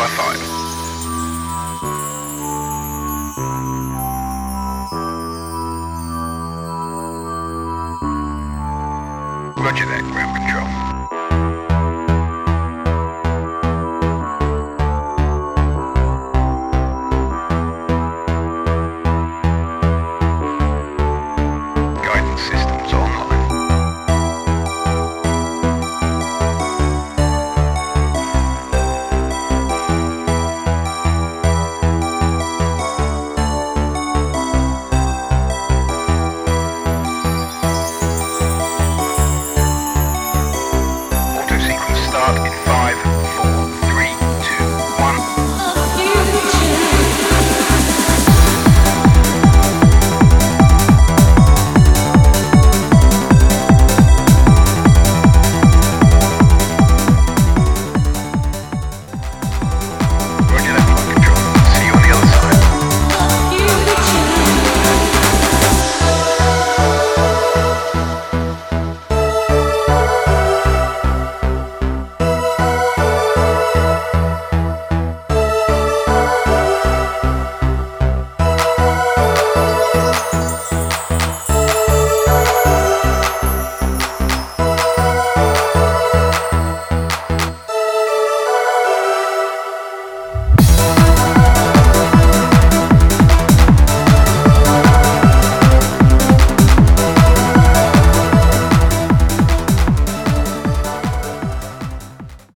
by five. Roger that, ground control.